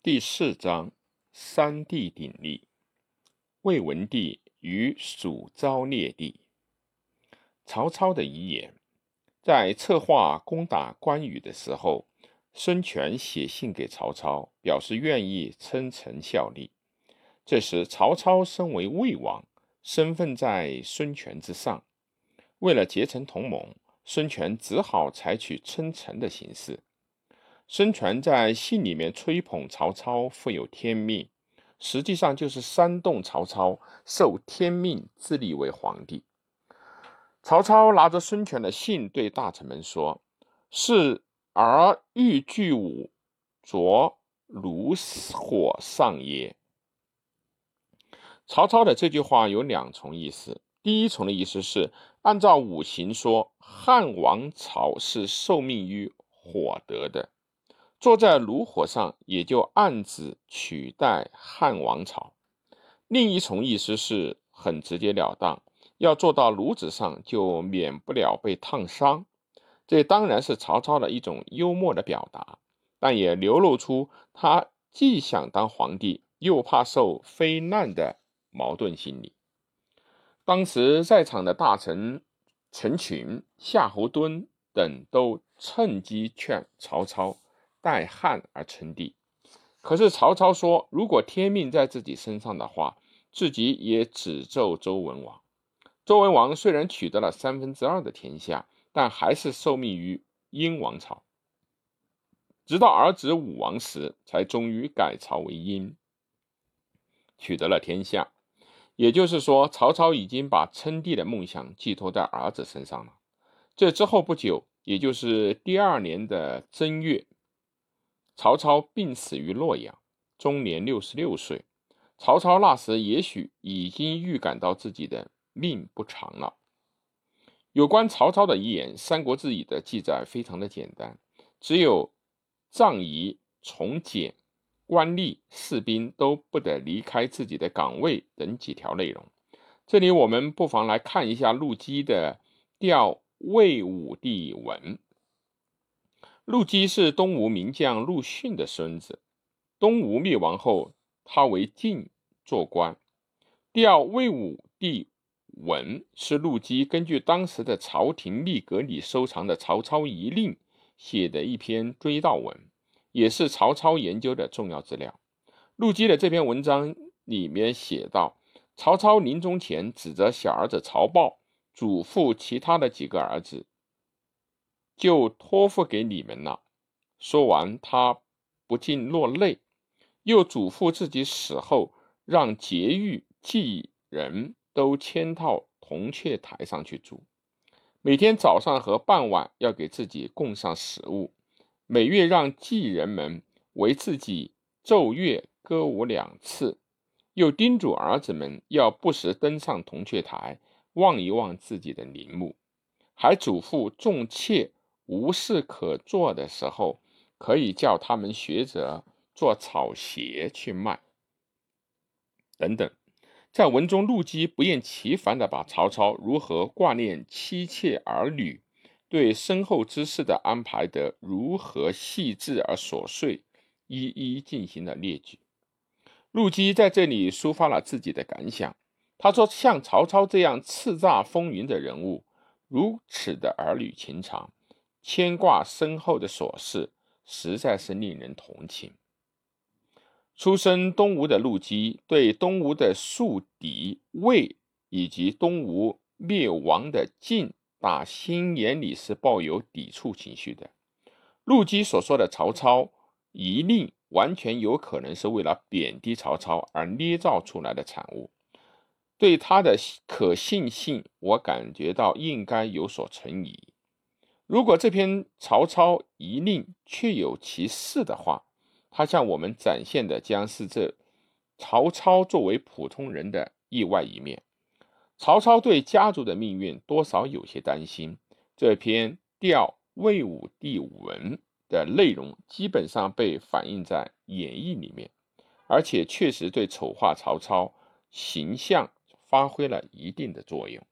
第四章，三帝鼎立。魏文帝与蜀昭烈帝。曹操的遗言，在策划攻打关羽的时候，孙权写信给曹操，表示愿意称臣效力。这时，曹操身为魏王，身份在孙权之上。为了结成同盟，孙权只好采取称臣的形式。孙权在信里面吹捧曹操富有天命，实际上就是煽动曹操受天命自立为皇帝。曹操拿着孙权的信对大臣们说：“是而欲拒吾，着炉火上也。”曹操的这句话有两重意思，第一重的意思是按照五行说，汉王朝是受命于火德的。坐在炉火上，也就暗指取代汉王朝。另一重意思是很直截了当，要做到炉子上，就免不了被烫伤。这当然是曹操的一种幽默的表达，但也流露出他既想当皇帝，又怕受非难的矛盾心理。当时在场的大臣陈群、夏侯惇等都趁机劝曹操。代汉而称帝，可是曹操说，如果天命在自己身上的话，自己也只奏周文王。周文王虽然取得了三分之二的天下，但还是受命于殷王朝。直到儿子武王时，才终于改朝为殷，取得了天下。也就是说，曹操已经把称帝的梦想寄托在儿子身上了。这之后不久，也就是第二年的正月。曹操病死于洛阳，终年六十六岁。曹操那时也许已经预感到自己的命不长了。有关曹操的遗言，《三国志》里的记载非常的简单，只有葬仪、从简、官吏、士兵都不得离开自己的岗位等几条内容。这里我们不妨来看一下陆机的《调魏武帝文》。陆机是东吴名将陆逊的孙子。东吴灭亡后，他为晋做官。第二魏武帝文是陆机根据当时的朝廷秘阁里收藏的曹操遗令写的一篇追悼文，也是曹操研究的重要资料。陆机的这篇文章里面写道：曹操临终前指责小儿子曹豹，嘱咐其他的几个儿子。就托付给你们了。说完，他不禁落泪，又嘱咐自己死后让节狱祭人都迁到铜雀台上去住，每天早上和傍晚要给自己供上食物，每月让祭人们为自己奏乐歌舞两次，又叮嘱儿子们要不时登上铜雀台望一望自己的陵墓，还嘱咐众妾。无事可做的时候，可以叫他们学着做草鞋去卖。等等，在文中，陆机不厌其烦地把曹操如何挂念妻妾儿女，对身后之事的安排得如何细致而琐碎，一一进行了列举。陆机在这里抒发了自己的感想。他说：“像曹操这样叱咤风云的人物，如此的儿女情长。”牵挂深厚的琐事，实在是令人同情。出身东吴的陆机，对东吴的宿敌魏以及东吴灭亡的晋，打心眼里是抱有抵触情绪的。陆机所说的曹操遗令，完全有可能是为了贬低曹操而捏造出来的产物。对他的可信性，我感觉到应该有所存疑。如果这篇曹操遗令确有其事的话，他向我们展现的将是这曹操作为普通人的意外一面。曹操对家族的命运多少有些担心。这篇调魏武帝文的内容基本上被反映在演义里面，而且确实对丑化曹操形象发挥了一定的作用。